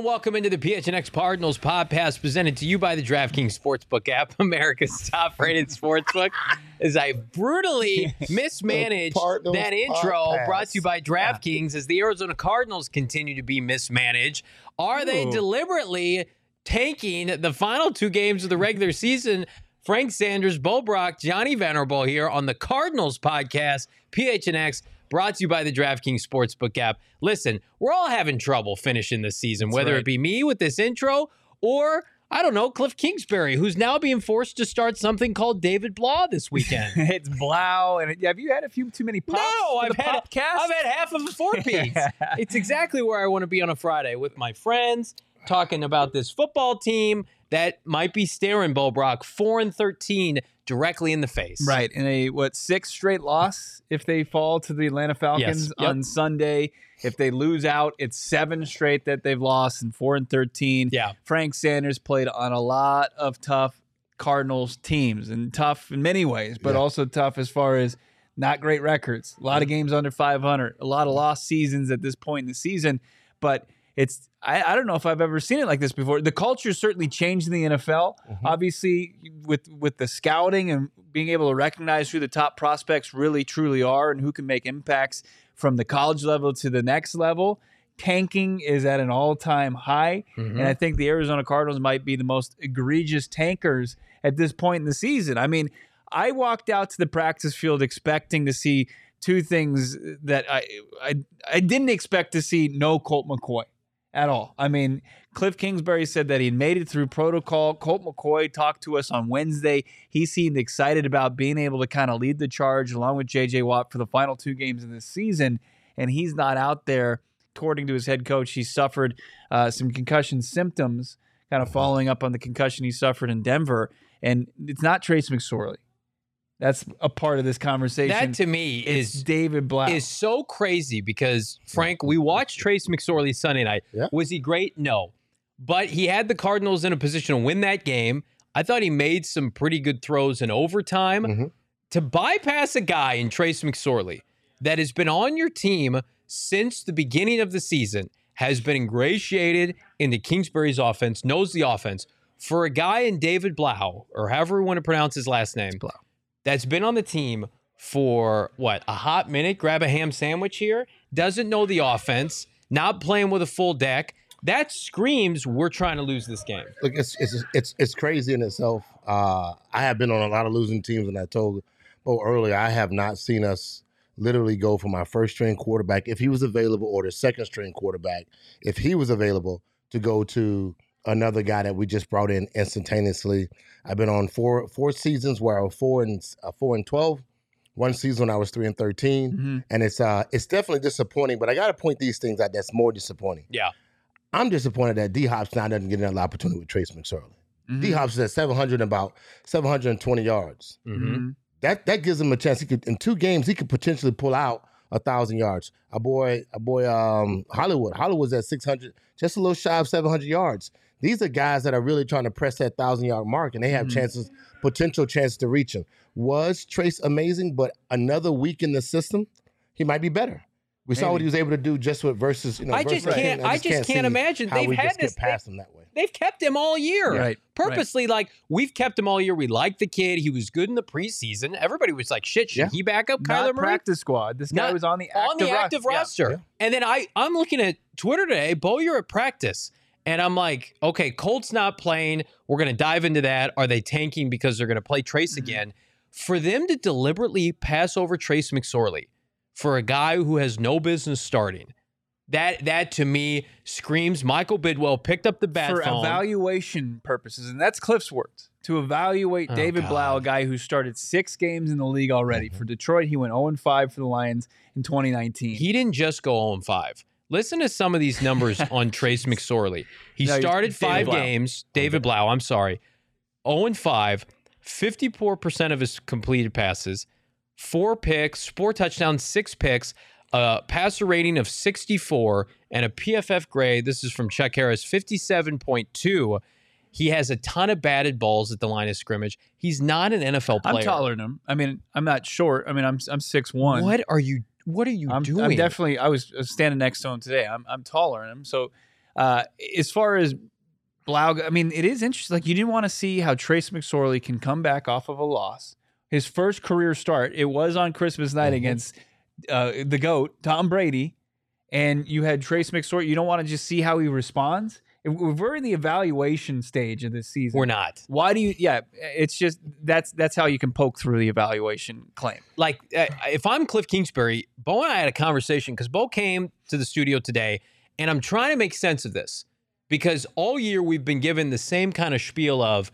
And welcome into the PHNX Cardinals podcast presented to you by the DraftKings Sportsbook app, America's top-rated sportsbook. As I brutally mismanaged that intro, brought to you by DraftKings, as the Arizona Cardinals continue to be mismanaged. Are they deliberately tanking the final two games of the regular season? Frank Sanders, Bo Brock, Johnny Venerable here on the Cardinals podcast, PHNX, brought to you by the DraftKings Sportsbook app. Listen, we're all having trouble finishing this season, whether right. it be me with this intro or, I don't know, Kliff Kingsbury, who's now being forced to start something called David Blah this weekend. it's Blough, and it- have you had a few too many pops? No, I've the had popcast? I've had half of a four piece. it's exactly where I want to be on a Friday with my friends, talking about this football team that might be staring Bo Brock four and thirteen directly in the face. right in a what six straight loss if they fall to the Atlanta Falcons Yep. on Sunday. If they lose out, it's seven straight that they've lost and four and thirteen. Yeah. Frank Sanders played on a lot of tough Cardinals teams and tough in many ways, but Yeah. also tough as far as not great records. A lot of games under 500, a lot of lost seasons at this point in the season. But it's, I, I don't know if I've ever seen it like this before. The culture certainly changed in the NFL. Mm-hmm. Obviously, with with the scouting and being able to recognize who the top prospects really truly are and who can make impacts from the college level to the next level. Tanking is at an all time high. Mm-hmm. And I think the Arizona Cardinals might be the most egregious tankers at this point in the season. I mean, I walked out to the practice field expecting to see two things that I I, I didn't expect to see no Colt McCoy at all. I mean, Kliff Kingsbury said that he made it through protocol. Colt McCoy talked to us on Wednesday. He seemed excited about being able to kind of lead the charge along with JJ Watt for the final two games of this season. And he's not out there. According to his head coach, he suffered uh, some concussion symptoms, kind of following up on the concussion he suffered in Denver. And it's not Trace McSorley. That's a part of this conversation. That to me it's is David Black. is so crazy because Frank, we watched Trace McSorley Sunday night. Yeah. Was he great? No. But he had the Cardinals in a position to win that game. I thought he made some pretty good throws in overtime. Mhm. To bypass a guy in Trace McSorley that has been on your team since the beginning of the season, has been ingratiated into Kingsbury's offense, knows the offense. For a guy in David Blough, or however we want to pronounce his last name, Blough. That's been on the team for what a hot minute, grab a ham sandwich here, doesn't know the offense, not playing with a full deck. That screams we're trying to lose this game. Look, it's it's it's it's crazy in itself. Uh, I have been on a lot of losing teams, and I told Bo earlier I have not seen us literally go from my first string quarterback, if he was available, or the second string quarterback, if he was available, to go to another guy that we just brought in instantaneously. I've been on four four seasons where I was four and uh, four and twelve. One season when I was three and 13 Mhm. and it's uh it's definitely disappointing. But I got to point these things out. That's more disappointing. Yeah. I'm disappointed that D Hop's now doesn't get another opportunity with Trace McSorley. Mhm. D Hop's at 700 about 720 yards. Mm-hmm. Mhm. That that gives him a chance. He could in two games he could potentially pull out a thousand yards. A boy, a boy, um, Hollywood. Hollywood's at 600, just a little shy of 700 yards. These are guys that are really trying to press that thousand yard mark, and they have Mhm. chances, potential chance to reach him. Was Trace amazing? But another week in the system, he might be better. We saw what he was able to do just with versus. You know, I just versus can't- King. I just can't see imagine. how They've we had just this- get past him that way. They've kept him all year. Right, Purposely, like we've kept him all year. We like the kid. He was good in the preseason. Everybody was like, shit, should Yeah. he back up Not Kyler Murray? practice squad. This guy Not- was on the active on the ro- active Yeah. roster. Yeah. And then I I'm looking at Twitter today, Bo, you're at practice. And I'm like, okay, Colt's not playing. We're gonna dive into that. Are they tanking because they're gonna play Trace Mm-hmm. again? For them to deliberately pass over Trace McSorley for a guy who has no business starting, that that to me screams Michael Bidwill picked up the bat for phone. evaluation purposes, and that's Kliff's words. To evaluate Oh, David Blough, a guy who started six games in the league already Mm-hmm. for Detroit, he went 0 5 for the Lions in 2019. He didn't just go 0 5. Listen to some of these numbers on Trace McSorley. He No, started five Blough. games. Oh, David Blough, I'm sorry. 0 5, 54% of his completed passes, four picks, four touchdowns, six picks, a passer rating of 64, and a PFF grade. This is from Chuck Harris, 57.2. He has a ton of batted balls at the line of scrimmage. He's not an NFL player. I'm taller than him. I mean, I'm not short. I mean, I'm I'm six one. What are you? What are you I'm, doing? I'm definitely. I was standing next to him today. I'm I'm taller than him. So, uh, as far as Blough, I mean, it is interesting. Like you didn't want to see how Trace McSorley can come back off of a loss. His first career start. It was on Christmas night Mm-hmm. against uh, the goat Tom Brady, and you had Trace McSorley. You don't want to just see how he responds. If We're in the evaluation stage of this season. We're not. Why do you? Yeah, it's just that's that's how you can poke through the evaluation claim. like uh, if I'm Kliff Kingsbury, Bo and I had a conversation because Bo came to the studio today, and I'm trying to make sense of this because all year we've been given the same kind of spiel of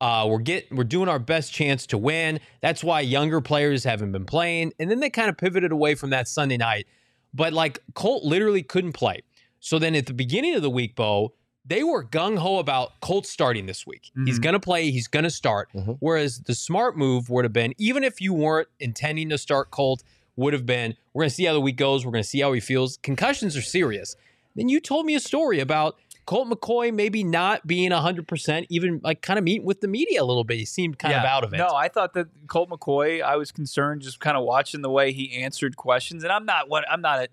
uh, we're get we're doing our best chance to win. That's why younger players haven't been playing, and then they kind of pivoted away from that Sunday night. But like Colt literally couldn't play. So then at the beginning of the week, Bo, they were gung ho about Colt starting this week. He's Mhm. going to play, he's going to start. Mhm. Whereas the smart move would have been, even if you weren't intending to start Colt, would have been, we're going to see how the week goes. We're going to see how he feels. Concussions are serious. Then you told me a story about Colt McCoy maybe not being 100%, even like kind of meeting with the media a little bit. He seemed kind of out of it. No, I thought that Colt McCoy. I was concerned just kind of watching the way he answered questions, and I'm not what I'm not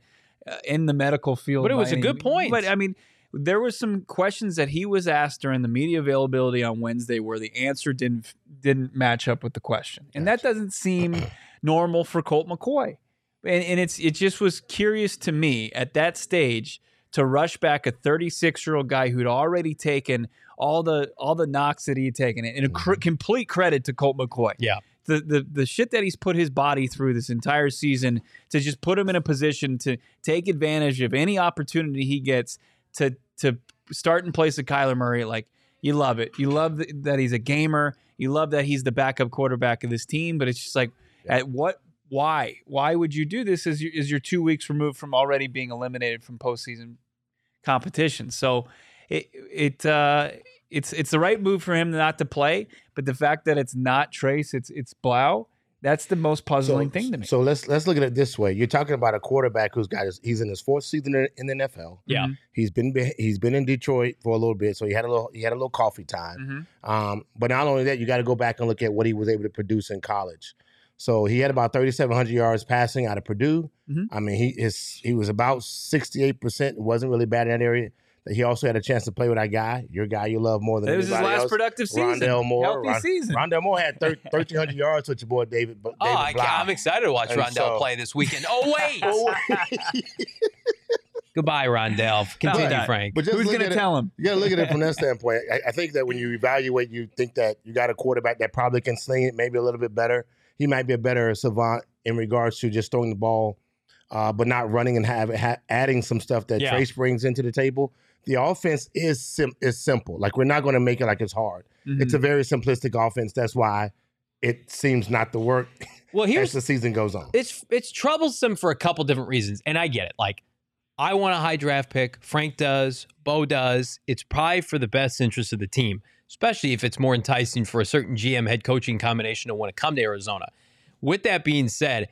uh, in the medical field. But it was a good point. But I mean, there was some questions that he was asked during the media availability on Wednesday where the answer didn't didn't match up with the question, and that doesn't seem normal for Colt McCoy. And, and it's it just was curious to me at that stage to rush back a 36 year old guy who'd already taken all the all the knocks that he had taken, and a cr- mm-hmm. complete credit to Colt McCoy. Yeah. the, the the shit that he's put his body through this entire season to just put him in a position to take advantage of any opportunity he gets to to start in place of Kyler Murray. Like you love it. You love that he's a gamer. You love that he's the backup quarterback of this team. But it's just like at what why why would you do this? As you is you're two weeks removed from already being eliminated from postseason competition. So it it uh, it's it's the right move for him not to play, but the fact that it's not Trace, it's it's Blough, that's the most puzzling thing to me. So let's let's look at it this way. You're talking about a quarterback who's got his, he's in his fourth season in, in the NFL. Yeah. Mhm. He's been he's been in Detroit for a little bit, so he had a little he had a little coffee time. Mhm. Um, but not only that, you got to go back and look at what he was able to produce in college. So he had about 3,700 yards passing out of Purdue. Mhm. I mean, he his he was about 68 percent. It wasn't really bad in that area. He also had a chance to play with that guy, your guy you love more than It was his last else. productive season. Rondale Moore. Healthy Ron- season. Rondale Moore had thir- 1,300 yards with your boy David. David Oh, I, Blough. am excited to watch And Rondale so- play this weekend. Oh, wait. Oh, Goodbye, Rondale. Continue, No, Frank. but Who's going to tell him? You got to look at it from that standpoint. I, I think that when you evaluate, you think that you got a quarterback that probably can sling it maybe a little bit better. He might be a better savant in regards to just throwing the ball, uh, but not running and have, ha- adding some stuff that Yeah. Trace brings into the table. The offense is sim- is simple. Like we're not going to make it like it's hard. It's a Mhm. very simplistic offense. That's why it seems not to work Well, as the season goes on. it's it's troublesome for a couple different reasons, and I get it. Like, I want a high draft pick. Frank does. Bo does. It's probably for the best interest of the team, especially if it's more enticing for a certain GM head coaching combination to want to come to Arizona. With that being said,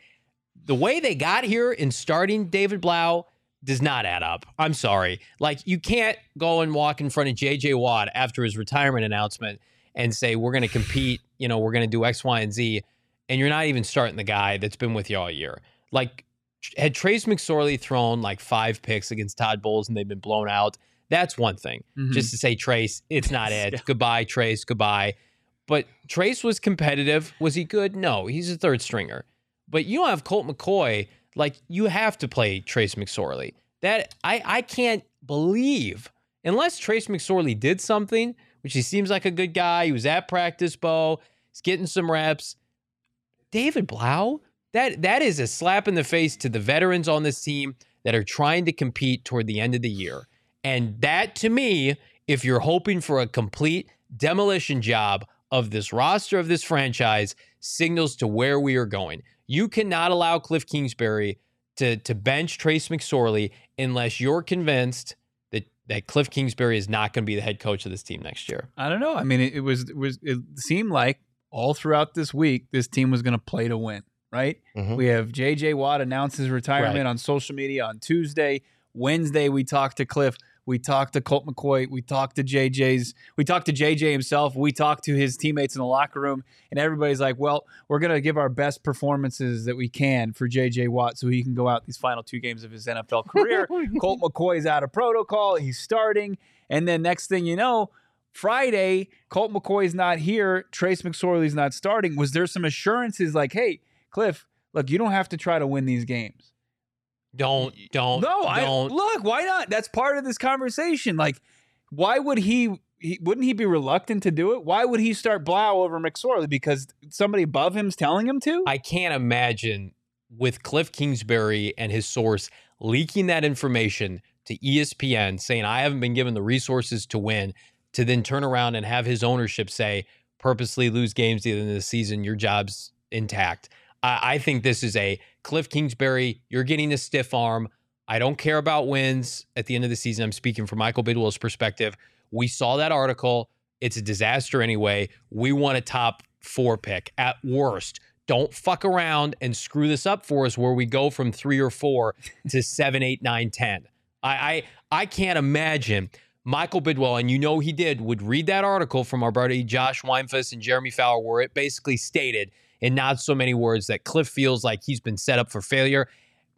the way they got here in starting David Blough does not add up. I'm sorry. Like, you can't go and walk in front of JJ Watt after his retirement announcement and say, we're going to compete, you know, we're going to do X, Y, and Z, and you're not even starting the guy that's been with you all year. Like, Had Trace McSorley thrown like five picks against Todd Bowles and they've been blown out, that's one thing. Mhm. Just to say, Trace, it's not it. Yeah. Goodbye, Trace. Goodbye. But Trace was competitive. Was he good? No, he's a third stringer. But you don't have Colt McCoy. Like you have to play Trace McSorley. That I I can't believe unless Trace McSorley did something, which he seems like a good guy. He was at practice, Bo. He's getting some reps. David Blough, that that is a slap in the face to the veterans on this team that are trying to compete toward the end of the year. And that to me, if you're hoping for a complete demolition job of this roster of this franchise, signals to where we are going. You cannot allow Kliff Kingsbury to to bench Trace McSorley unless you're convinced that that Kliff Kingsbury is not going to be the head coach of this team next year. I don't know. I mean, it, it was it was it seemed like all throughout this week this team was going to play to win, right? Mhm. We have JJ Watt announce his retirement Right. on social media on Tuesday. Wednesday we talked to Kliff, we talked to Colt McCoy, we talked to JJ's, we talked to JJ himself, we talked to his teammates in the locker room, and everybody's like, "Well, we're going to give our best performances that we can for JJ Watt so he can go out these final two games of his NFL career." Colt McCoy's out of protocol. He's starting. And then next thing you know, Friday, Colt McCoy's not here. Trace McSorley's not starting. Was there some assurances like, hey, Kliff, look, you don't have to try to win these games? Don't don't No, I don't look, why not? That's part of this conversation. Like, why would he, he wouldn't he be reluctant to do it? Why would he start Blough over McSorley? Because somebody above him's telling him to? I can't imagine with Kliff Kingsbury and his source leaking that information to ESPN saying I haven't been given the resources to win to then turn around and have his ownership say purposely lose games at the end of the season, your job's intact. I, I think this is a Kliff Kingsbury, you're getting a stiff arm. I don't care about wins at the end of the season. I'm speaking from Michael Bidwill's perspective. We saw that article. It's a disaster anyway. We want a top four pick at worst. Don't fuck around and screw this up for us where we go from three or four to seven, eight, nine, ten. I I, I can't imagine Michael Bidwill, and you know he did, would read that article from our buddy Josh Weinfuss and Jeremy Fowler, where it basically stated in not so many words that Kliff feels like he's been set up for failure.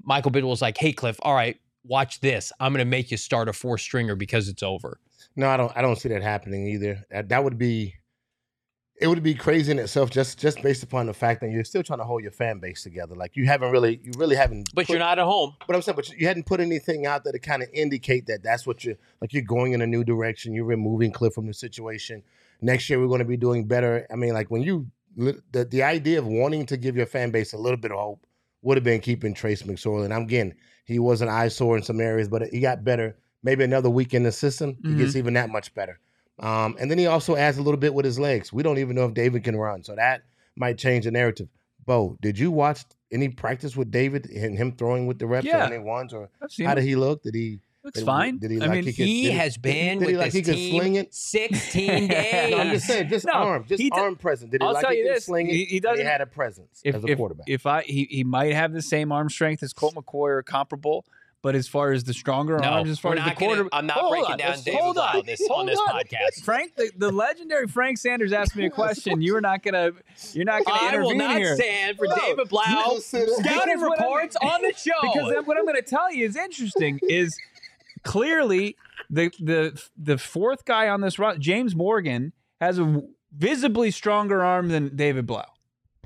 Michael Bidwill's like, hey, Kliff, all right, watch this. I'm going to make you start a four stringer because it's over. No, I don't. I don't see that happening either. That, that would be, it would be crazy in itself, just just based upon the fact that you're still trying to hold your fan base together. Like you haven't really, you really haven't. But put- you're not at home. But I'm saying, but you hadn't put anything out there to kind of indicate that that's what you're like. You're going in a new direction. You're removing Kliff from the situation. Next year, we're going to be doing better. I mean, like when you lit- the the idea of wanting to give your fan base a little bit of hope would have been keeping Trace McSorley. And I'm again, he was an eyesore in some areas, but he got better. Maybe another week in the system, he gets even that much better. Um, and then he also adds a little bit with his legs. We don't even know if David can run, so that might change the narrative. Bo, did you watch any practice with David and him throwing with the reps Yeah. or any ones, or how did he look? Did he? Looks did- fine. did he I like mean, he could- He has did- been did he with like this he could team sling it? 16 days. No, I'm just saying, just No, arm, just he d- arm presence. Did he I'll like tell he you this, sling it? he- he doesn't- had a presence if, as a if, quarterback. if I he, he might have the same arm strength as Colt McCoy or comparable, but as far as the stronger No, arms, as far as the not gonna- quarter, I'm not Hold breaking on, down let's- David hold Blough on, this- on this on. podcast. Frank, the, the legendary Frank Sanders asked me a question. You are not gonna, you're not gonna I intervene will not here. stand for No, David Blough you just said it. scouting Because I'm- reports on the show. Because then what I'm going to tell you is interesting. Is clearly the the the fourth guy on this run, James Morgan, has a visibly stronger arm than David Blough,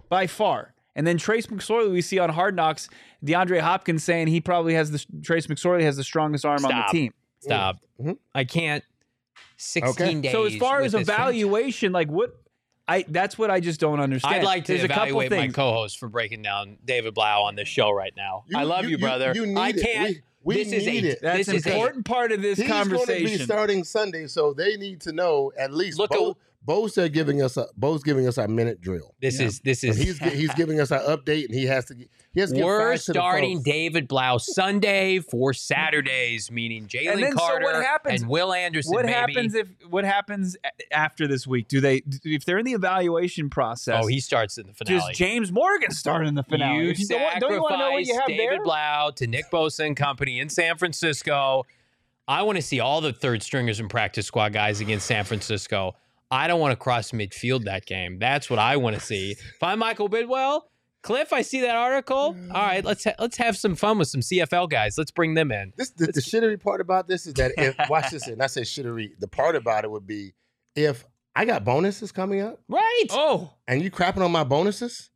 by far. And then Trace McSorley, we see on Hard Knocks, DeAndre Hopkins saying he probably has the Trace McSorley has the strongest arm on the team. Stop. Mhm. I can't. 16 Okay. days. So as far as this franchise. evaluation, like what I that's what I just don't understand. I'd like to There's a couple evaluate my things. co-host for breaking down David Blough on this show right now. I love you, brother. You, need I can't. We, we this is need a, it. That's this is an a, important part of this He's going to be starting Sunday, so they need to know at least. Look Bo, at- Bo's there giving us a Bo's giving us our minute drill. This Yeah. is this And is he's he's giving us our update, and he has to. He has to get We're fast to the starting. David Blough Sunday for Saturdays, meaning Jalen then, so Carter what happens- and Will Anderson. what baby. happens if what happens after this week? Do they if they're in the evaluation process? Oh, he starts in the finale. does James Morgan start in the finale? You If you don't, don't you want to know what you have sacrifice David there? Blough to Nick Bosa and company in San Francisco. I want to see all the third stringers and practice squad guys against San Francisco. I don't want to cross midfield that game. That's what I want to see. If I'm Michael Bidwill, Kliff, I see that article. Mm. All right, let's ha- let's have some fun with some CFL guys. Let's bring them in. This the, the shittery part about this is that if watch this, and I say shittery. The part about it would be if I got bonuses coming up Right. Oh, and you crapping on my bonuses.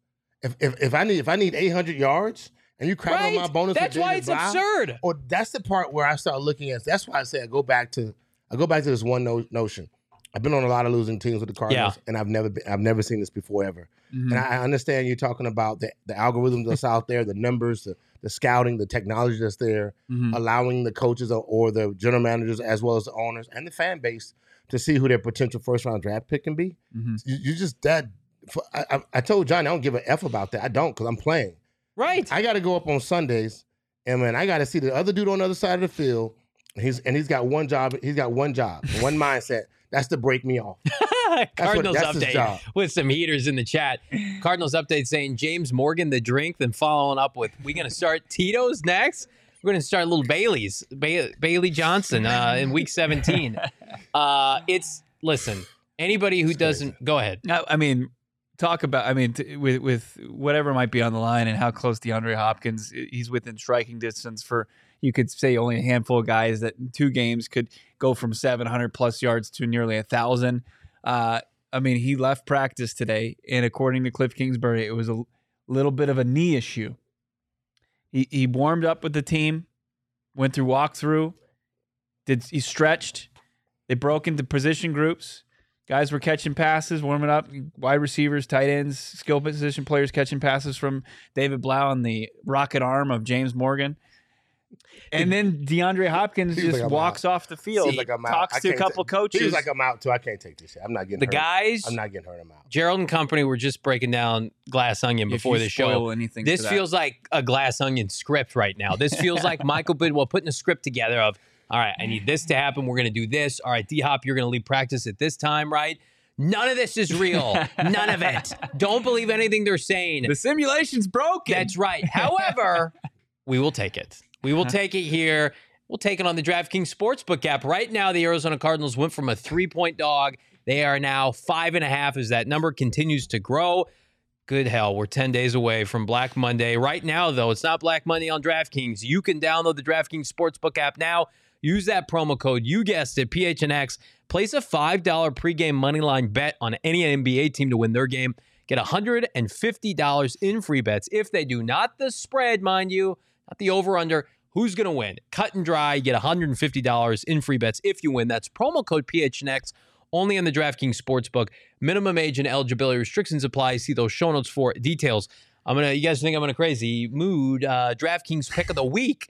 If if, if I need if I need eight hundred yards and you crapping right. on my bonus, with That's why it's Blough, absurd. Or that's the part where I start looking at. That's why I say I go back to I go back to this one no, notion. I've been on a lot of losing teams with the Cardinals, and I've never been, I've never seen this before ever. Mhm. And I understand you're talking about the, the algorithms that's out there, the numbers, the, the scouting, the technology that's there, Mhm. allowing the coaches or, or the general managers as well as the owners and the fan base to see who their potential first round draft pick can be. Mhm. You, just that. for- I, I, I told John I don't give an f about that. I don't because I'm playing. Right. I got to go up on Sundays, and man, I got to see the other dude on the other side of the field. He's and he's got one job. He's got one job, one mindset. That's to break me off. Cardinals that's his update with some heaters in the chat. Cardinals update saying James Morgan the drink, then following up with we're gonna start Tito's next. We're gonna start little Bailey's ba- Bailey Johnson uh, in week 17. Uh, it's listen. Anybody who doesn't go ahead. No, I mean, talk about. I mean, t- with with whatever might be on the line and how close DeAndre Hopkins, he's within striking distance for. You could say only a handful of guys that two games could go from 700 plus yards to nearly a thousand. Uh, I mean, he left practice today, and according to Kliff Kingsbury, it was a little bit of a knee issue. He he warmed up with the team, went through walkthrough, did he stretched. They broke into position groups. Guys were catching passes, warming up. Wide receivers, tight ends, skill position players catching passes from David Blough and the rocket arm of James Morgan. And then DeAndre Hopkins He was just like, I'm walks off the field, He like, I'm out. talks I to a can't couple ta- coaches. He was like, I'm out too. I can't take this shit. I'm not getting The hurt. guys, I'm not getting hurt. I'm out. Gerald and company were just breaking down Glass Onion If before you the spoil show. anything This that. feels like a Glass Onion script right now. This feels like Michael Bidwill putting a script together of, all right, I need this to happen. We're going to do this. All right, D Hop, you're going to leave practice at this time, right? None of this is real. None of it. Don't believe anything they're saying. the simulation's broken. That's right. However, we will take it. We will uh-huh. take it here. We'll take it on the DraftKings Sportsbook app. Right now, the Arizona Cardinals went from a three point dog. They are now five and a half as that number continues to grow. Good hell, we're 10 days away from Black Monday. Right now, though, it's not Black Monday on DraftKings. You can download the DraftKings Sportsbook app now. Use that promo code. You guessed it, PHNX. Place a $5 pregame moneyline bet on any NBA team to win their game. Get $150 in free bets if they do. Not the spread, mind you, not the over under. Who's going to win? Cut and dry. Get $150 in free bets if you win. That's promo code PHNX only on the DraftKings Sportsbook. Minimum age and eligibility restrictions apply. See those show notes for details. I'm gonna. You guys think I'm in a crazy mood? Uh, DraftKings pick of the week: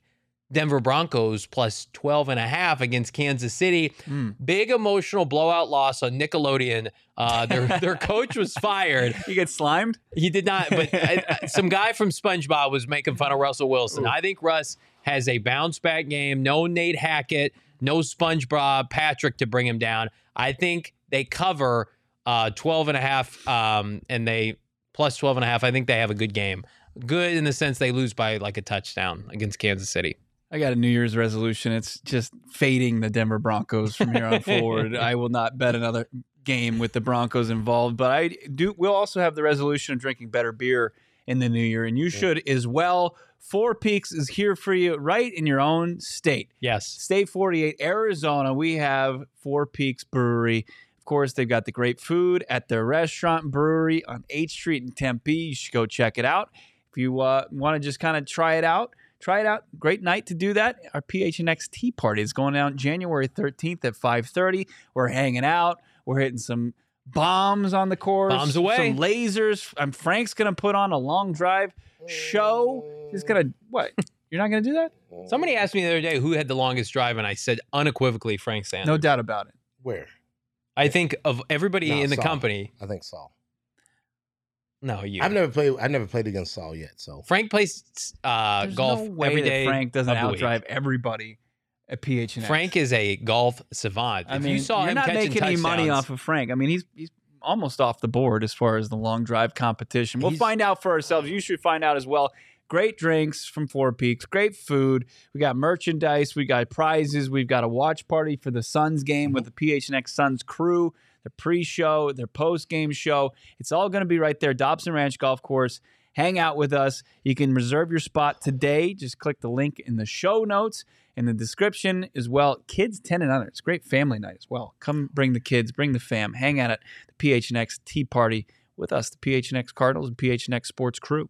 Denver Broncos plus 12 and a half against Kansas City. Mm. Big emotional blowout loss on Nickelodeon. Uh, their their coach was fired. you get slimed. He did not, but I, I- some guy from SpongeBob was making fun of Russell Wilson. I think Russ has a bounce back game. No Nate Hackett, no SpongeBob Patrick to bring him down. I think they cover uh, 12 and a half um, and they plus 12 and a half. I think they have a good game. Good in the sense they lose by like a touchdown against Kansas City. I got a New Year's resolution. It's just fading the Denver Broncos from here on forward. I will not bet another game with the Broncos involved, but I do. We'll also have the resolution of drinking better beer in the new year, and you should as well. Four Peaks is here for you right in your own state. Yes. State 48, Arizona, we have Four Peaks Brewery. Of course, they've got the great food at their restaurant brewery on 8th Street in Tempe. You should go check it out. If you uh, want to just kind of try it out, try it out. Great night to do that. Our PHNX Tee Party is going down January 13th at 5.30. We're hanging out. We're hitting some bombs on the course. Bombs away. Some lasers. Um, Frank's going to put on a long drive show. He's going to, what? You're not going to do that? Somebody asked me the other day who had the longest drive, and I said unequivocally Frank Sanders. No doubt about it. Where? I think of everybody No, in the Saul. company. I think Saul. No, you. I've never played. I've never played against Saul yet. So Frank plays uh, There's golf no way every that day. Frank doesn't of the week. outdrive everybody at PHNX. Frank is a golf savant. I if mean, you saw are him not catching making any money touchdowns- off of Frank. I mean, he's he's almost off the board as far as the long drive competition. We'll He's- find out for ourselves. You should find out as well. Great drinks from Four Peaks, great food. We got merchandise, we got prizes, we've got a watch party for the Suns game with the PHNX Suns crew, their pre-show, their post-game show. It's all going to be right there, Dobson Ranch Golf Course. hang out with us. You can reserve your spot today. Just click the link in the show notes in the description as well. Kids 10 and under. It's great family night as well. Come bring the kids, bring the fam, hang out at the PHNX Tee Party with us, the PHNX Cardinals and PHNX Sports crew.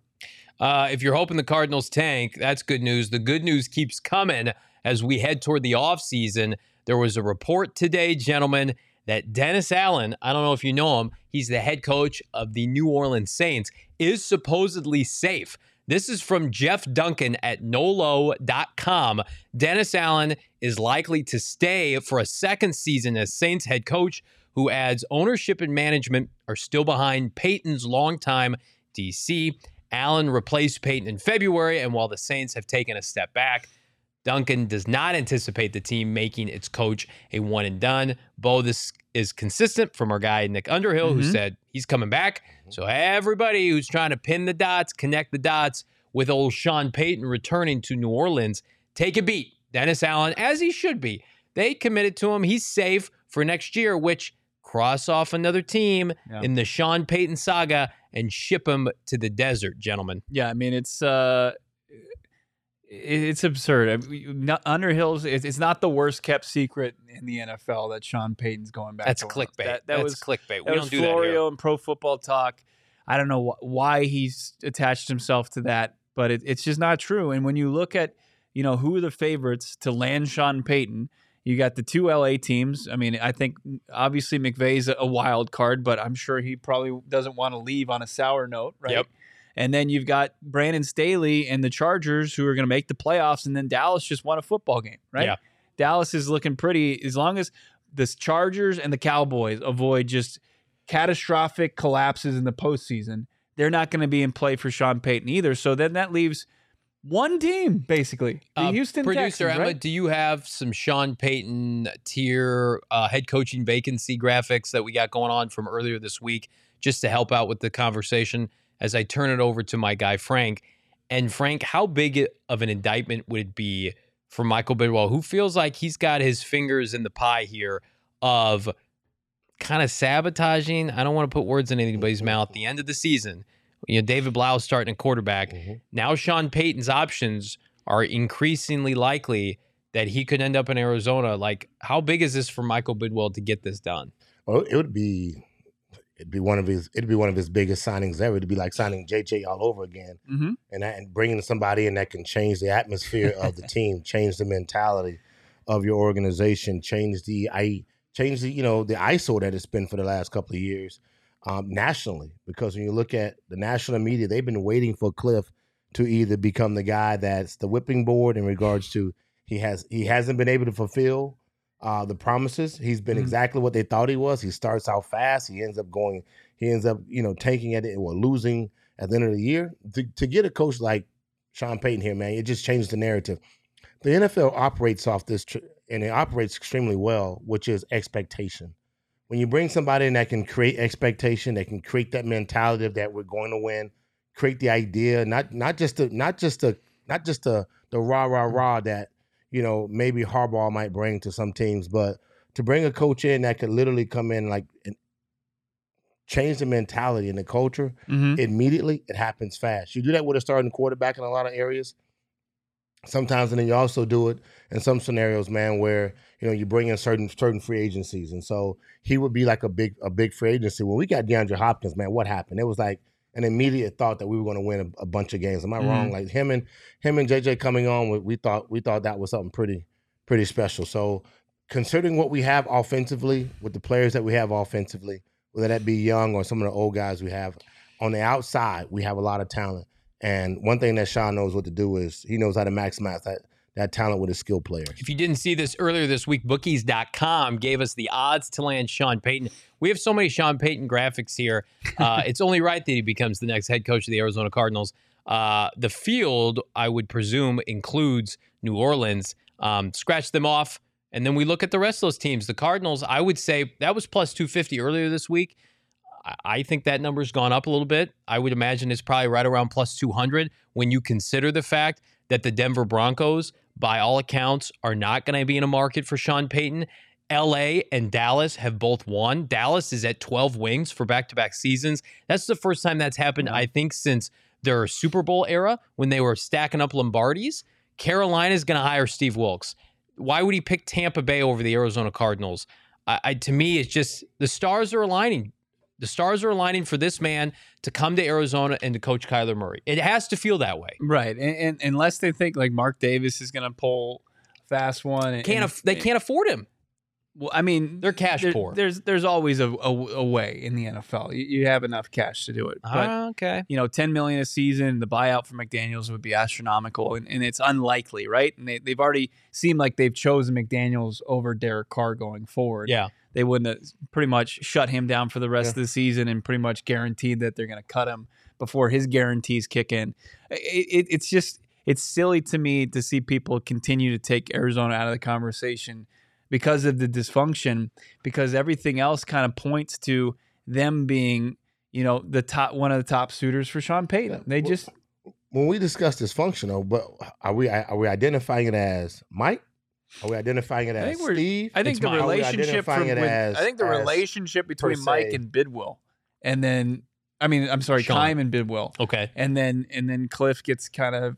Uh, if you're hoping the Cardinals tank, that's good news. The good news keeps coming as we head toward the offseason. There was a report today, gentlemen, that Dennis Allen, I don't know if you know him, he's the head coach of the New Orleans Saints, is supposedly safe. This is from Jeff Duncan at nola.com. Dennis Allen is likely to stay for a second season as Saints head coach, who adds ownership and management are still behind Payton's longtime DC. Allen replaced Payton in February, and while the Saints have taken a step back, Duncan does not anticipate the team making its coach a one and done. Bo, this is consistent from our guy Nick Underhill, mm-hmm. who said he's coming back. So everybody who's trying to pin the dots, connect the dots with old Sean Payton returning to New Orleans, take a beat. Dennis Allen, as he should be. They committed to him. He's safe for next year, which cross off another team yeah. in the Sean Payton saga and ship him to the desert, gentlemen. Yeah, I mean it's uh it's absurd. Underhill's it's not the worst kept secret in the NFL that Sean Payton's going back. That's clickbait. That, that That's was clickbait. We don't do Florio that here. and Pro Football Talk. I don't know wh- why he's attached himself to that, but it, it's just not true. And when you look at you know who are the favorites to land Sean Payton, you got the two LA teams. I mean, I think mm, obviously McVay's a wild card, but I'm sure he probably doesn't want to leave on a sour note, right? Yep. And then you've got Brandon Staley and the Chargers who are going to make the playoffs. And then Dallas just won a football game, right? Yeah. Dallas is looking pretty as long as the Chargers and the Cowboys avoid just catastrophic collapses in the postseason. They're not going to be in play for Sean Payton either. So then that leaves one team basically, the uh, Houston producer Texans, Emma. Right? Do you have some Sean Payton tier uh, head coaching vacancy graphics that we got going on from earlier this week, just to help out with the conversation? As I turn it over to my guy, Frank. And Frank, how big of an indictment would it be for Michael Bidwill, who feels like he's got his fingers in the pie here of kind of sabotaging? I don't want to put words in anybody's mouth. The end of the season, you know, David Blough starting a quarterback. Mm-hmm. Now Sean Payton's options are increasingly likely that he could end up in Arizona. Like, how big is this for Michael Bidwill to get this done? Well, it would be it'd be one of his it'd be one of his biggest signings ever. It'd be like signing JJ all over again, mm-hmm. and that, and bringing somebody in that can change the atmosphere of the team, change the mentality of your organization, change the I change the you know the ISO that it's been for the last couple of years um, nationally. Because when you look at the national media, they've been waiting for Kliff to either become the guy that's the whipping board in regards to he has he hasn't been able to fulfill uh, the promises. He's been mm-hmm. exactly what they thought he was. He starts out fast. He ends up going. He ends up, you know, tanking at it or losing at the end of the year. To, to get a coach like Sean Payton here, man, it just changed the narrative. The NFL operates off this, tr- and it operates extremely well, which is expectation. When you bring somebody in that can create expectation, that can create that mentality of that we're going to win, create the idea, not not just the not just the not just the the rah rah rah that you know, maybe Harbaugh might bring to some teams, but to bring a coach in that could literally come in like and change the mentality and the culture mm-hmm. immediately, it happens fast. You do that with a starting quarterback in a lot of areas. Sometimes, and then you also do it in some scenarios, man, where you know you bring in certain certain free agencies, and so he would be like a big a big free agency. When we got DeAndre Hopkins, man, what happened? It was like an immediate thought that we were going to win a, a, bunch of games. Am I mm-hmm. wrong? Like him and him and JJ coming on, we, we thought we thought that was something pretty pretty special. So considering what we have offensively with the players that we have offensively, whether that be young or some of the old guys we have on the outside, we have a lot of talent. And one thing that Sean knows what to do is he knows how to maximize that that talent with his skill players. If you didn't see this earlier this week, bookies.com gave us the odds to land Sean Payton. We have so many Sean Payton graphics here. Uh, it's only right that he becomes the next head coach of the Arizona Cardinals. Uh, the field, I would presume, includes New Orleans. Um, scratch them off. And then we look at the rest of those teams. The Cardinals, I would say that was plus 250 earlier this week. I think that number's gone up a little bit. I would imagine it's probably right around plus 200 when you consider the fact that the Denver Broncos by all accounts, are not going to be in a market for Sean Payton. LA and Dallas have both won. Dallas is at 12 wings for back to back seasons. That's the first time that's happened, mm-hmm. I think, since their Super Bowl era when they were stacking up Lombardis. Carolina is going to hire Steve Wilks. Why would he pick Tampa Bay over the Arizona Cardinals? I, I, to me, it's just the stars are aligning. The stars are aligning for this man to come to Arizona and to coach Kyler Murray. It has to feel that way. Right, and, and unless they think like Mark Davis is going to pull fast one, and, Can't and- they can't afford him. Well, I mean, They're cash there- poor. There's there's always a, a, a way in the NFL. You, you have enough cash to do it, but Ah, okay. you know, 10 million a season, the buyout for McDaniels would be astronomical and, and it's unlikely, right? And they, they've already seemed like they've chosen McDaniels over Derek Carr going forward. Yeah. They wouldn't have pretty much shut him down for the rest of the season and pretty much guaranteed that they're going to cut him before his guarantees kick in. It, it, it's just, it's silly to me to see people continue to take Arizona out of the conversation because of the dysfunction, because everything else kind of points to them being, you know, the top one of the top suitors for Sean Payton. They just when we discuss dysfunctional, but are we are we identifying it as Mike? Are we identifying it I as think we're- Steve? I think It's the my- relationship from it with- as- I think the relationship between Mike and Bidwill, and then I mean I'm sorry, Sean. Keim and Bidwill, Okay. and then and then Kliff gets kind of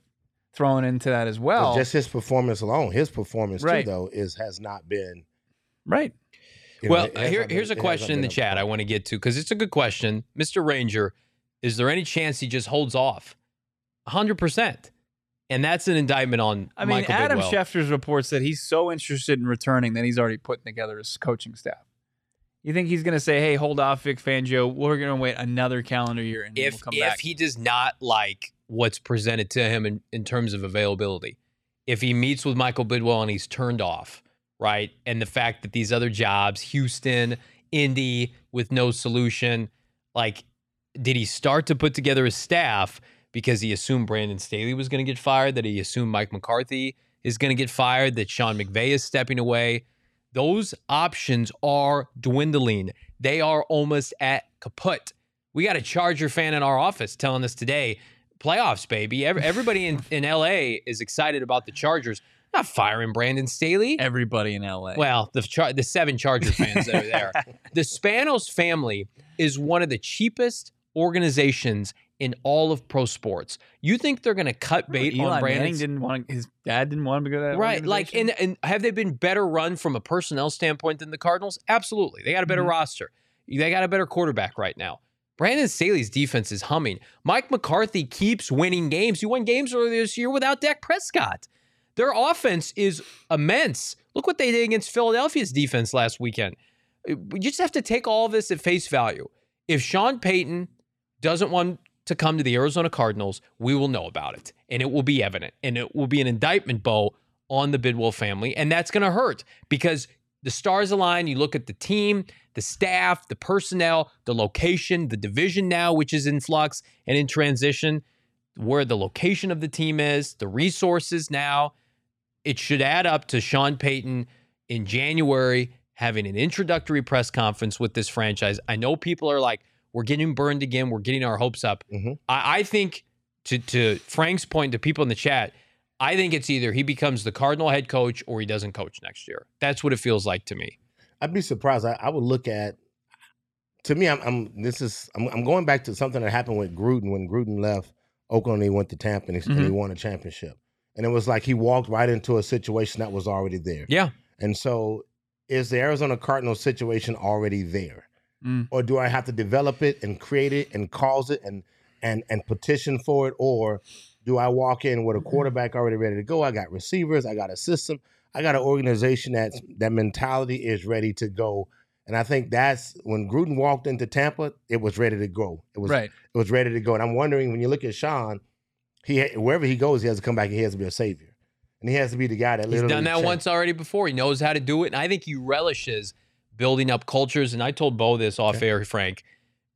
thrown into that as well. But just his performance alone, his performance Right. too, though, is has not been. right. you know, Well, here, been- here's a question in the been up chat I want to get to because it's a good question. Mr. Ranger, is there any chance he just holds off? 100%. And that's an indictment on I mean, Michael Adam Bidwill. Schefter's reports that he's so interested in returning that he's already putting together his coaching staff. You think he's going to say, "Hey, hold off, Vic Fangio. We're going to wait another calendar year and if we'll come if back." he does not like what's presented to him in, in terms of availability, if he meets with Michael Bidwill and he's turned off, right? And the fact that these other jobs, Houston, Indy, with no solution, like, did he start to put together his staff because he assumed Brandon Staley was going to get fired, that he assumed Mike McCarthy is going to get fired, that Sean McVay is stepping away? Those options are dwindling. They are almost at kaput. We got a Charger fan in our office telling us today, playoffs, baby. Everybody in, in LA is excited about the Chargers. Not firing Brandon Staley. Everybody in LA. Well, the char- the seven Charger fans that are there. the Spanos family is one of the cheapest organizations in all of pro sports. You think they're going to cut bait on Brandon? Didn't want his dad didn't want him to go to that Right. Like, and, and have they been better run from a personnel standpoint than the Cardinals? Absolutely. They got a better Mhm. roster. They got a better quarterback right now. Brandon Staley's defense is humming. Mike McCarthy keeps winning games. He won games earlier this year without Dak Prescott. Their offense is immense. Look what they did against Philadelphia's defense last weekend. We just have to take all of this at face value. If Sean Payton doesn't want to come to the Arizona Cardinals, we will know about it and it will be evident and it will be an indictment bow on the Bidwill family. And that's going to hurt because the stars align. You look at the team, the staff, the personnel, the location, the division now, which is in flux and in transition, where the location of the team is, the resources now. It should add up to Sean Payton in January having an introductory press conference with this franchise. I know people are like, we're getting burned again. We're getting our hopes up. Mhm. I, I think to to Frank's point to people in the chat, I think it's either he becomes the Cardinal head coach or he doesn't coach next year. That's what it feels like to me. I'd be surprised. I, I would look at. To me, I'm, I'm. This is. I'm, I'm going back to something that happened with Gruden when Gruden left Oakland. And he went to Tampa and he, and he won a championship. And it was like he walked right into a situation that was already there. Yeah. And so, is the Arizona Cardinals situation already there, Mm. or do I have to develop it and create it and cause it and and and petition for it, or do I walk in with a quarterback already ready to go? I got receivers, I got a system, I got an organization that's that mentality is ready to go. And I think that's when Gruden walked into Tampa, it was ready to go. It was right. it was ready to go. And I'm wondering when you look at Sean, he wherever he goes, he has to come back and he has to be a savior, and he has to be the guy that He's done that changed- once already before. He knows how to do it. And I think he relishes building up cultures. And I told Bo this off air, Frank.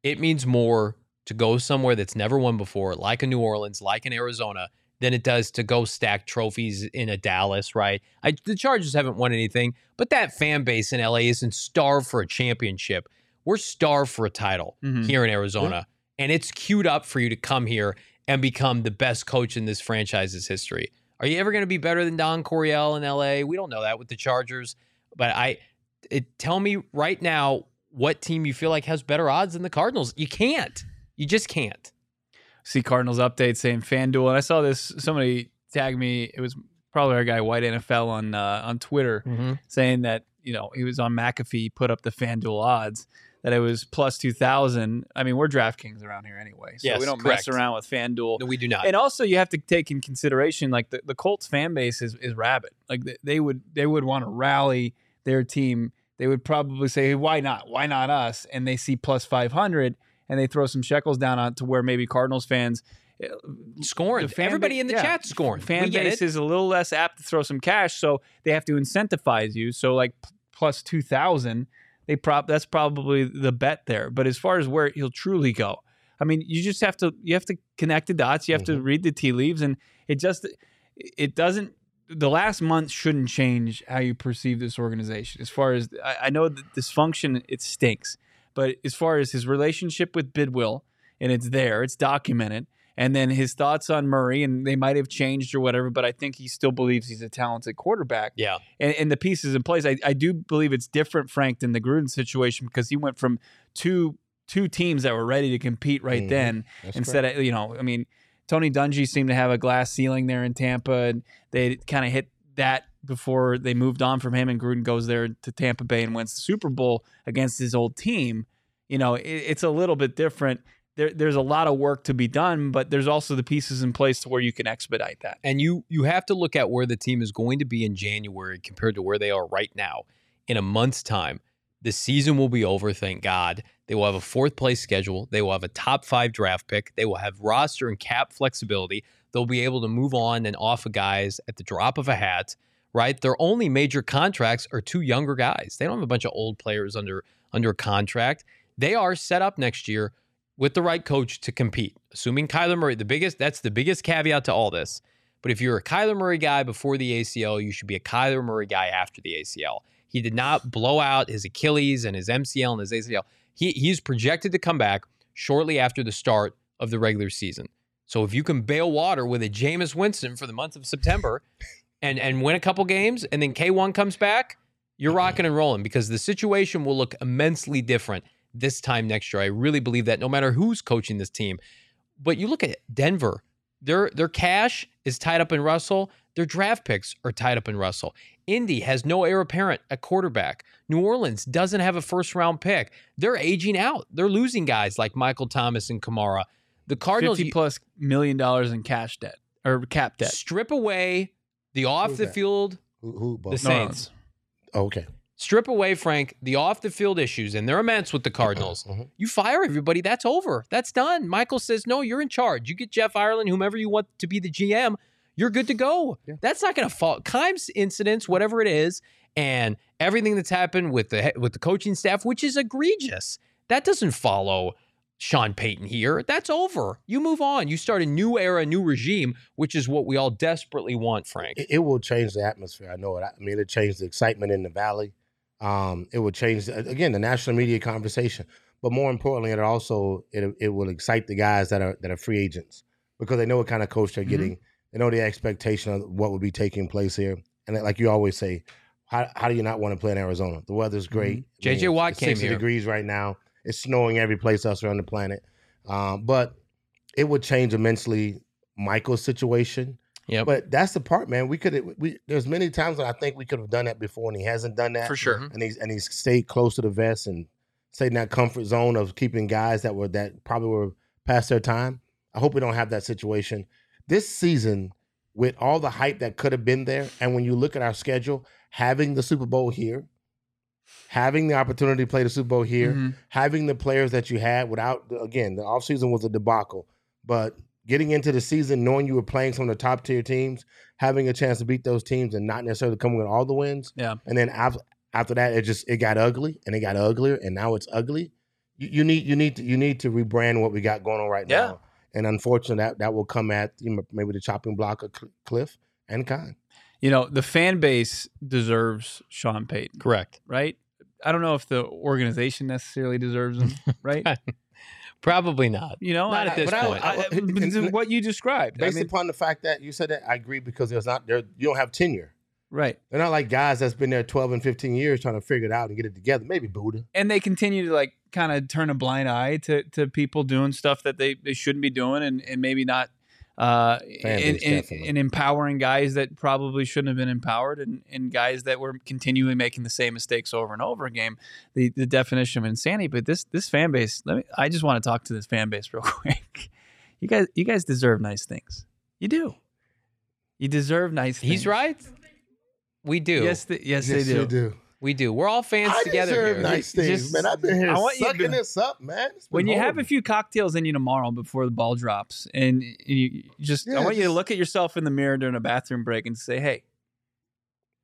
It means more to go somewhere that's never won before, like a New Orleans, like in Arizona, than it does to go stack trophies in a Dallas, right? I, the Chargers haven't won anything, but that fan base in LA isn't starved for a championship. We're starved for a title Mhm. here in Arizona. And it's queued up for you to come here and become the best coach in this franchise's history. Are you ever going to be better than Don Coryell in LA? We don't know that with the Chargers, but I it, tell me right now what team you feel like has better odds than the Cardinals. You can't. You just can't. see Cardinals update saying FanDuel, and I saw this. Somebody tagged me. It was probably our guy White NFL on uh, on Twitter Mhm. saying that you know he was on McAfee, put up the FanDuel odds that it was plus two thousand. I mean, we're DraftKings around here anyway, so Yes, we don't correct. mess around with FanDuel. No, we do not. And also, you have to take in consideration like the, the Colts fan base is, is rabid. Like th- they would they would want to rally their team. They would probably say, hey, "Why not? Why not us?" And they see plus five hundred, and they throw some shekels down on to where maybe Cardinals fans. uh, scoring. Everybody ba- in the yeah, chat scoring. Fan base it. is a little less apt to throw some cash, so they have to incentivize you. So like p- plus two thousand, they prop that's probably the bet there. But as far as where he'll truly go, I mean, you just have to you have to connect the dots. You have to read the tea leaves, and it just it doesn't. The last month shouldn't change how you perceive this organization. As far as I, I know, the dysfunction it stinks, but as far as his relationship with Bidwill, and it's there, it's documented and then his thoughts on Murray, and they might have changed or whatever, but I think he still believes he's a talented quarterback. Yeah. And, and the pieces in place, I, I do believe it's different, Frank, than the Gruden situation because he went from two two teams that were ready to compete right Mhm. then That's instead of you know, I mean, Tony Dungy seemed to have a glass ceiling there in Tampa, and they kind of hit that before they moved on from him, and Gruden goes there to Tampa Bay and wins the Super Bowl against his old team. You know, it, it's a little bit different. There, there's a lot of work to be done, but there's also the pieces in place to where you can expedite that. And you you have to look at where the team is going to be in January compared to where they are right now. In a month's time, the season will be over, thank God. They will have a fourth place schedule. They will have a top five draft pick. They will have roster and cap flexibility. They'll be able to move on and off of guys at the drop of a hat, right? Their only major contracts are two younger guys. They don't have a bunch of old players under under contract. They are set up next year with the right coach to compete. Assuming Kyler Murray, the biggest that's the biggest caveat to all this. But if you're a Kyler Murray guy before the ACL, you should be a Kyler Murray guy after the ACL. He did not blow out his Achilles and his MCL and his ACL. He he's projected to come back shortly after the start of the regular season. So if you can bail water with a Jameis Winston for the month of September and and win a couple games and then K1 comes back, you're rocking and rolling because the situation will look immensely different this time next year. I really believe that no matter who's coaching this team. But you look at Denver, their their cash is tied up in Russell. Their draft picks are tied up in Russell. Indy has no heir apparent at quarterback. New Orleans doesn't have a first round pick. They're aging out. They're losing guys like Michael Thomas and Kamara. The Cardinals Fifty plus million dollars in cash debt or cap debt. strip away the off Who's the that? field Who, who the both? No, no, Saints. Oh, okay. Strip away, Frank, the off the field issues, and they're immense with the Cardinals. Mhm. You fire everybody. That's over. That's done. Michael says, no, you're in charge. You get Jeff Ireland, whomever you want to be the GM, you're good to go. Yeah. That's not going to fall. Keim's incidents, whatever it is, and everything that's happened with the with the coaching staff, which is egregious. That doesn't follow Sean Payton here. That's over. You move on. You start a new era, a new regime, which is what we all desperately want, Frank. It, it will change the atmosphere. I know it. I mean, it changed the excitement in the valley. Um, it will change again the national media conversation, but more importantly, it also it it will excite the guys that are that are free agents because they know what kind of coach they're Mhm. getting. They know the expectation of what would be taking place here, and like you always say, how how do you not want to play in Arizona? The weather's great. I mean, J.J. it's- Watt it's came 60 here. degrees right now. It's snowing every place else around the planet, um, but it would change immensely Michael's situation. Yeah. But that's the part, man. We could we there's many times that I think we could have done that before, and he hasn't done that For sure. Mhm. and he's and he's stayed close to the vest and stayed in that comfort zone of keeping guys that were that probably were past their time. I hope we don't have that situation this season with all the hype that could have been there. And when you look at our schedule, having the Super Bowl here, having the opportunity to play the Super Bowl here, Mhm. having the players that you had without again, the offseason was a debacle, but getting into the season knowing you were playing some of the top tier teams, having a chance to beat those teams and not necessarily coming with all the wins. Yeah. And then after after that, it just it got ugly and it got uglier and now it's ugly. You, you need you need to you need to rebrand what we got going on right Yeah. now. And unfortunately, that that will come at you know, maybe the chopping block of Cl- Kliff and Khan. You know, the fan base deserves Sean Payton, Correct. right? I don't know if the organization necessarily deserves him, right? Probably not. You know, Not I- at this but point. I- I- but what you described. I Based mean, upon the fact that you said that, I agree because there's not there. You don't have tenure. Right. They're not like guys that's been there 12 and 15 years trying to figure it out and get it together. Maybe Budda. And they continue to like kind of turn a blind eye to to people doing stuff that they, they shouldn't be doing and, and maybe not uh Fan in, base, in, in empowering guys that probably shouldn't have been empowered and, and guys that were continually making the same mistakes over and over again. The the definition of insanity. But this this fan base, let me I just want to talk to this fan base real quick. You guys you guys deserve nice things. You do. You deserve nice things. He's right. We do. Yes, th- yes, Yes, they do. you do. we do. We're all fans I together deserve here. nice things, Just- man. I've been here I want you to- sucking this up, man. It's when you have a few cocktails in you tomorrow before the ball drops, and you you just, I Yeah, want you to look at yourself in the mirror during a bathroom break and say, "Hey,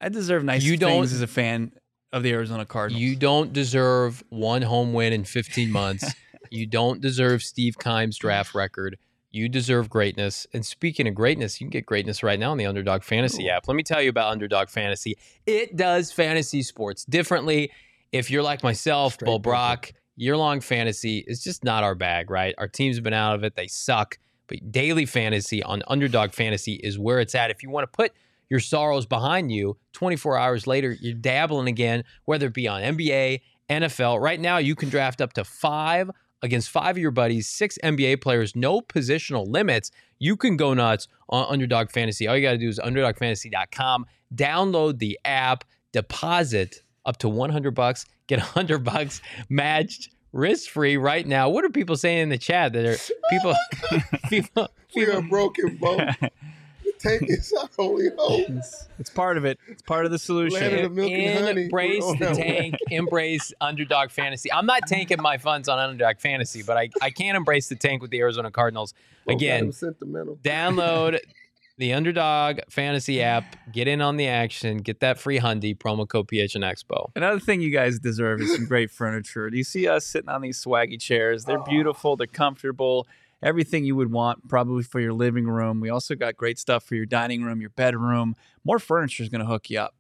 I deserve nice You things don't- as a fan of the Arizona Cardinals." You don't deserve one home win in 15 months. you don't deserve Steve Keim's draft record. You deserve greatness. And speaking of greatness, you can get greatness right now on the Underdog Fantasy app. Let me tell you about Underdog Fantasy. It does fantasy sports differently. If you're like myself, Straight Bull. Brock, year long fantasy is just not our bag, right? Our teams have been out of it. They suck. But daily fantasy on Underdog Fantasy is where it's at. If you want to put your sorrows behind you, 24 hours later, you're dabbling again, whether it be on NBA, NFL. Right now, you can draft up to five against five of your buddies, six NBA players, no positional limits. You can go nuts on Underdog Fantasy. All you got to do is underdogfantasy.com, download the app, deposit up to 100 bucks, get 100 bucks matched risk free right now. What are people saying in the chat that are people people we people are broken both. Take is our only hope. it's, it's part of it. It's part of the solution. Landed a milk and honey. embrace the tank, embrace underdog fantasy. I'm not tanking my funds on underdog fantasy, but I, I can embrace the tank with the Arizona Cardinals. Again, got 'em sentimental. download the underdog fantasy app, get in on the action, get that free Hundy promo code PHN Expo. Another thing you guys deserve is some great furniture. Do you see us sitting on these swaggy chairs? They're ah. beautiful, they're comfortable, everything you would want probably for your living room. We also got great stuff for your dining room, your bedroom. More furniture is going to hook you up.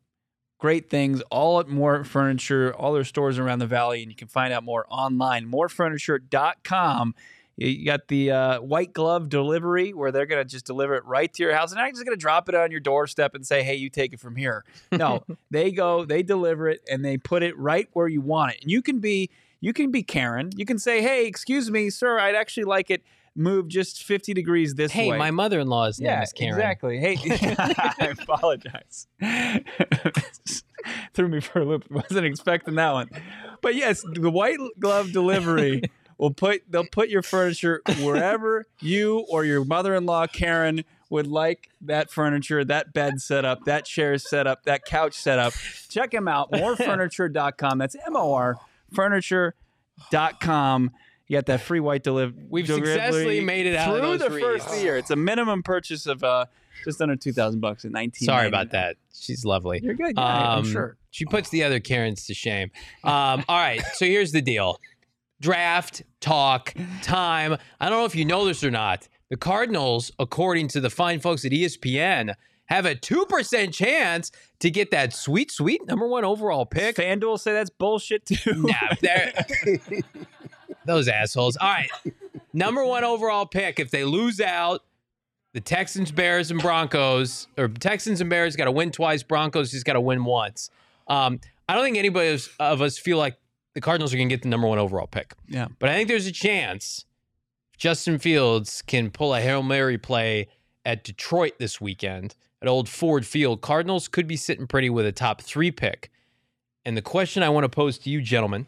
Great things, all at More Furniture, all their stores around the valley, and you can find out more online. Morefurniture.com. You got the uh, white glove delivery where they're going to just deliver it right to your house. They're not just going to drop it on your doorstep and say, hey, you take it from here. No, they go, they deliver it, and they put it right where you want it. And you can be, you can be Karen. You can say, hey, excuse me, sir, I'd actually like it moved just 50 degrees this Hey, way. Hey, my mother-in-law's name yeah, is Karen. exactly. Hey, I apologize. Threw me for a loop. Wasn't expecting that one. But yes, the white glove delivery will put they'll put your furniture wherever you or your mother-in-law Karen would like that furniture, that bed set up, that chair set up, that couch set up. Check them out. Morefurniture.com. That's M O R furniture.com. You got that free white delivery. We've successfully made it out of through the first year. It's a minimum purchase of uh, just under two thousand bucks in nineteen. Sorry about that. She's lovely. You're good. Yeah, I'm Um, sure. She puts the other Karens to shame. Um, all right, so here's the deal draft, talk, time. I don't know if you know this or not. The Cardinals, according to the fine folks at ESPN, have a 2% chance to get that sweet, sweet number one overall pick. FanDuel say that's bullshit too. Nah, those assholes. All right. Number one overall pick. If they lose out, the Texans, Bears, and Broncos, or Texans and Bears got to win twice. Broncos just got to win once. Um, I don't think anybody of- of us feel like the Cardinals are going to get the number one overall pick. Yeah. But I think there's a chance Justin Fields can pull a Hail Mary play at Detroit this weekend at Old Ford Field. Cardinals could be sitting pretty with a top three pick. And the question I want to pose to you, gentlemen,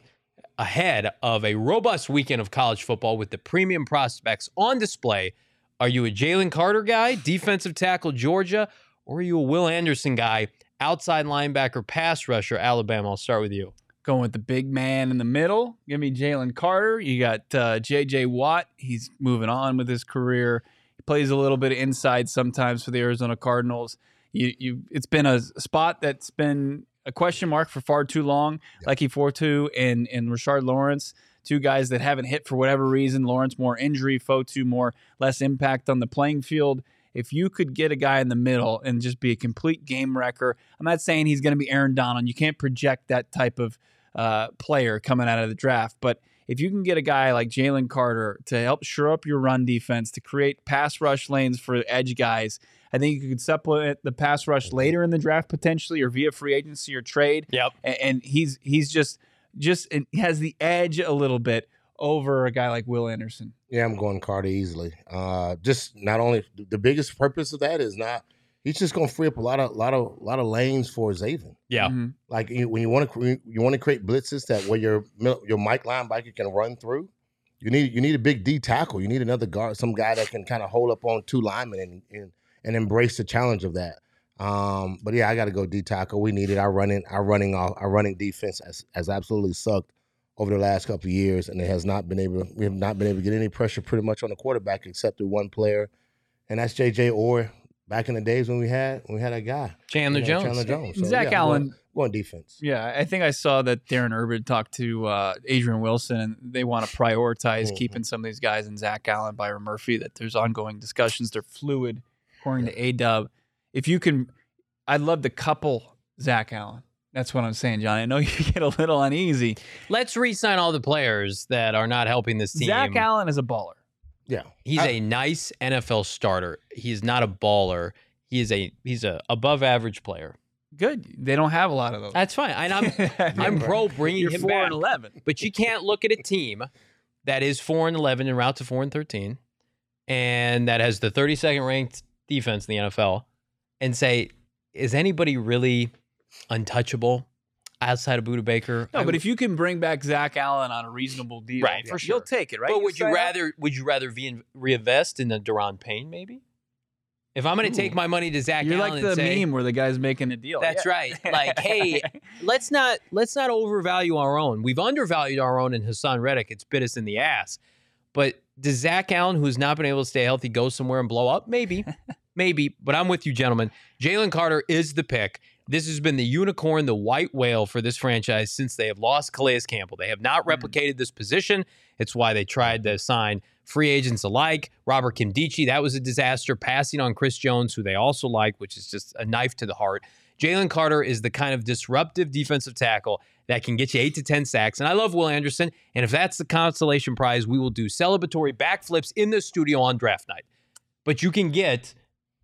ahead of a robust weekend of college football with the premium prospects on display, are you a Jalen Carter guy, defensive tackle Georgia, or are you a Will Anderson guy, outside linebacker, pass rusher, Alabama? I'll start with you. Going with the big man in the middle. Give me Jalen Carter. You got uh, J.J. Watt. He's moving on with his career. He plays a little bit inside sometimes for the Arizona Cardinals. You, you, it's been a spot that's been a question mark for far too long. Like he Fotu and and Rashard Lawrence, two guys that haven't hit for whatever reason. Lawrence more injury, Fotu more less impact on the playing field. If you could get a guy in the middle and just be a complete game wrecker, I'm not saying he's going to be Aaron Donald. You can't project that type of uh, player coming out of the draft, but if you can get a guy like Jalen Carter to help shore up your run defense, to create pass rush lanes for edge guys, I think you could supplement the pass rush later in the draft potentially, or via free agency or trade. Yep. A- And he's he's just just has the edge a little bit over a guy like Will Anderson. Yeah, I'm going Carter easily. Uh, just not only the biggest purpose of that is not he's just going to free up a lot of lot of lot of lanes for Zaven. Yeah. Mhm. Like when you want to you want to create blitzes that where your your Mike linebacker can run through. You need you need a big D tackle. You need another guard, some guy that can kind of hold up on two linemen and and, and embrace the challenge of that. Um, but yeah, I got to go D tackle. We need it. Our running our running off our running defense has, has absolutely sucked over the last couple of years, and it has not been able. We have not been able to get any pressure pretty much on the quarterback except through one player, and that's JJ or back in the days when we had when we had that guy Chandler you know, Jones. Chandler Jones. So, Zach yeah, Allen. going, going defense. Yeah, I think I saw that Darren Urban talked to uh, Adrian Wilson, and they want to prioritize Mhm. keeping some of these guys and Zach Allen, Byron Murphy. That there's ongoing discussions. They're fluid, according to A Dub. If you can, I'd love to couple Zach Allen. That's what I'm saying, John. I know you get a little uneasy. Let's re-sign all the players that are not helping this team. Zach Allen is a baller. Yeah, He's I- a nice NFL starter. He's not a baller. He is a he's a above average player. Good. They don't have a lot of those. That's fine. And I'm I'm pro bringing You're him four back. and eleven. But you can't look at a team that is four and eleven and route to four and thirteen, and that has the 32nd ranked defense in the NFL, and say, is anybody really untouchable outside of Budda Baker? No, but if you can bring back Zach Allen on a reasonable deal, Right, for sure. you'll take it, right? But would you sign up? rather would you rather re- reinvest in the Da'Ron Payne maybe? If I'm going to take my money to Zach You're Allen like and the say, meme where the guy's making a deal. That's Yeah. right. Like, hey, let's not let's not overvalue our own. We've undervalued our own in Haason Reddick. It's bit us in the ass. But does Zach Allen, who's not been able to stay healthy, go somewhere and blow up? Maybe. Maybe. But I'm with you, gentlemen. Jalen Carter is the pick. This has been the unicorn, the white whale for this franchise since they have lost Calais Campbell. They have not hmm. replicated this position. It's why they tried to sign free agents alike. Robert Nkemdiche, that was a disaster. Passing on Chris Jones, who they also like, which is just a knife to the heart. Jalen Carter is the kind of disruptive defensive tackle that can get you eight to 10 sacks. And I love Will Anderson. And if that's the consolation prize, we will do celebratory backflips in the studio on draft night. But you can get,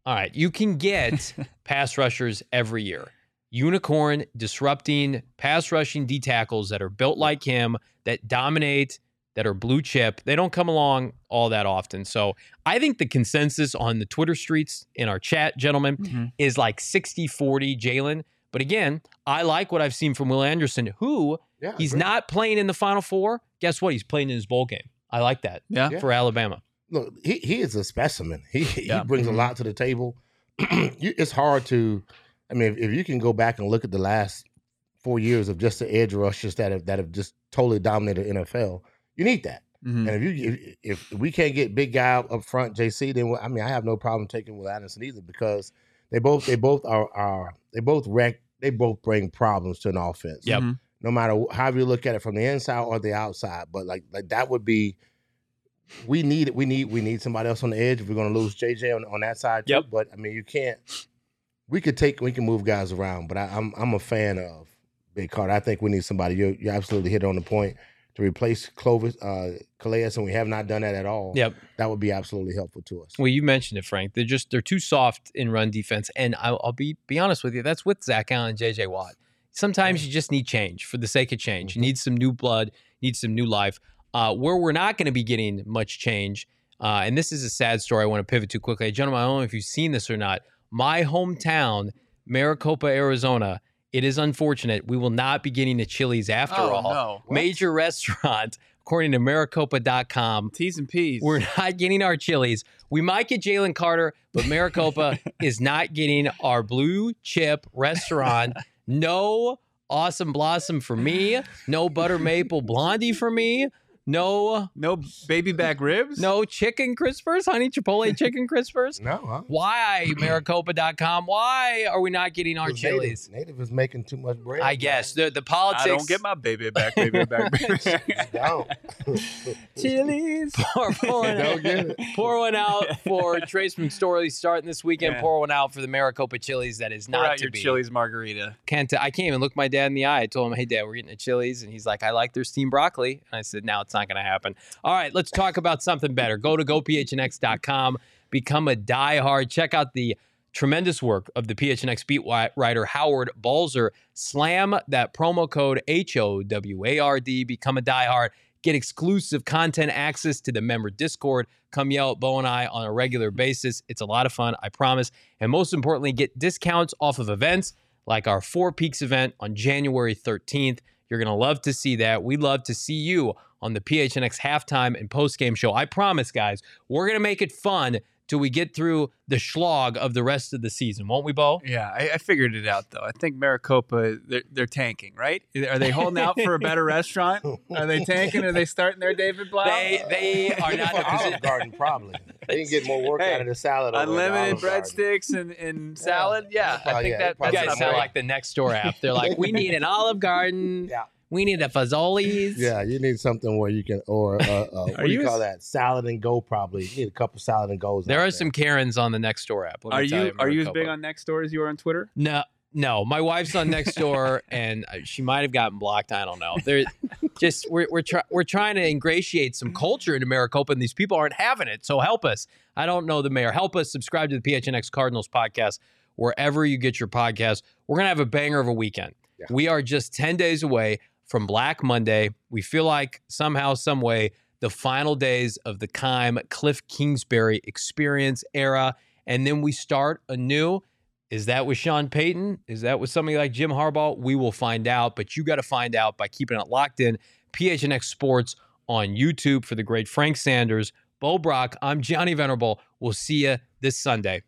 all right, you can get pass rushers every year. Unicorn disrupting pass rushing D tackles that are built like him, that dominate, that are blue chip. They don't come along all that often. So I think the consensus on the Twitter streets in our chat, gentlemen, Mhm. is like 60 40 Jalen. But again, I like what I've seen from Will Anderson, who yeah. he's great. not playing in the Final Four. Guess what? He's playing in his bowl game. I like that Yeah. Yeah. for Alabama. Look, he, he is a specimen. He Yeah. he brings Mhm. a lot to the table. you, it's hard to, I mean, if, if you can go back and look at the last four years of just the edge rushers that have that have just totally dominated NFL, you need that. Mhm. And if you if, if we can't get big guy up up front, JC, then I mean, I have no problem taking Will Anderson either because they both they both are are they both wreck they both bring problems to an offense. Yep. Mhm. No matter wh- how you look at it from the inside or the outside, but like like that would be we need we need we need somebody else on the edge if we're going to lose JJ on, on that side too. Yep. But I mean, you can't. We could take we can move guys around, but I, I'm I'm a fan of Big Carter. I think we need somebody. You you absolutely hit it on the point to replace Clovis uh, Calais, and we have not done that at all. Yep. that would be absolutely helpful to us. Well, you mentioned it, Frank. They're just they're too soft in run defense, and I'll, I'll be be honest with you. That's with Zach Allen and J.J. Watt. Sometimes you just need change for the sake of change. You Mhm. need some new blood, need some new life. Uh, where we're not going to be getting much change, uh, and this is a sad story. I want to pivot to quickly, gentlemen. I don't know if you've seen this or not. My hometown, Maricopa, Arizona. It is unfortunate. We will not be getting the Chili's after Oh, all. no. Major restaurant, according to Maricopa.com. T's and P's. We're not getting our chilies. We might get Jalen Carter, but Maricopa is not getting our blue chip restaurant. No awesome blossom for me. No butter maple blondie for me. No, no baby back ribs. no chicken crispers, honey chipotle chicken crispers. No, huh? Why Maricopa.com? Why are we not getting our chilies? Native, native is making too much bread. I guess the the I politics. don't get my baby back, baby back. Don't. Chili's. pour, pour one Don't out. get it. Pour one out for Trace McSorley starting this weekend. Yeah. Pour one out for the Maricopa Chili's that is Pour not out to your be. Chili's margarita. Can't I can't even look my dad in the eye. I told him, "Hey, Dad, we're getting a Chili's," and he's like, "I like their steamed broccoli." And I said, "Now it's not going to happen. All right, let's talk about something better. Go to gophnx.com, become a diehard. Check out the tremendous work of the PHNX beat writer Howard Balzer. Slam that promo code H O W A R D. Become a diehard. Get exclusive content access to the member Discord. Come yell at Bo and I on a regular basis. It's a lot of fun, I promise. And most importantly, get discounts off of events like our Four Peaks event on January 13th. You're going to love to see that. We love to see you on the PHNX halftime and post-game show. I promise, guys, we're going to make it fun till we get through the slog of the rest of the season, won't we, Bo? Yeah, I, I figured it out though. I think Maricopa they're, they're, tanking, right? Are they holding out for a better restaurant? Are they tanking? Are they starting their David Blough? They they are not in a Olive position. Garden probably. They can get more work Hey, out of the salad. over at the Unlimited Olive Garden. breadsticks and, and salad. Yeah, I Oh, think yeah, that they that's guys sound like the next door app. They're like, we need an Olive Garden. Yeah. We need a Fazoli's. Yeah, you need something where you can, or uh, uh, what do you you call a- that? Salad and go. Probably you need a couple salad and goes. There out are some Karens on the next door app. let Are tell you are you as big on Nextdoor as you are on Twitter? No, no. My wife's on next door, and uh, she might have gotten blocked. I don't know. They're just we're we're, try, we're trying to ingratiate some culture into Maricopa, and these people aren't having it. So help us. I don't know the mayor. Help us. Subscribe to the PHNX Cardinals podcast wherever you get your podcast. We're gonna have a banger of a weekend. Yeah. We are just ten days away from Black Monday. We feel like somehow, some way, the final days of the Keim Kliff Kingsbury experience era, and then we start anew. Is that with Sean Payton? Is that with somebody like Jim Harbaugh? We will find out, but you got to find out by keeping it locked in. PHNX Sports on YouTube for the great Frank Sanders, Bo Brock. I'm Johnny Venerable. We'll see you this Sunday.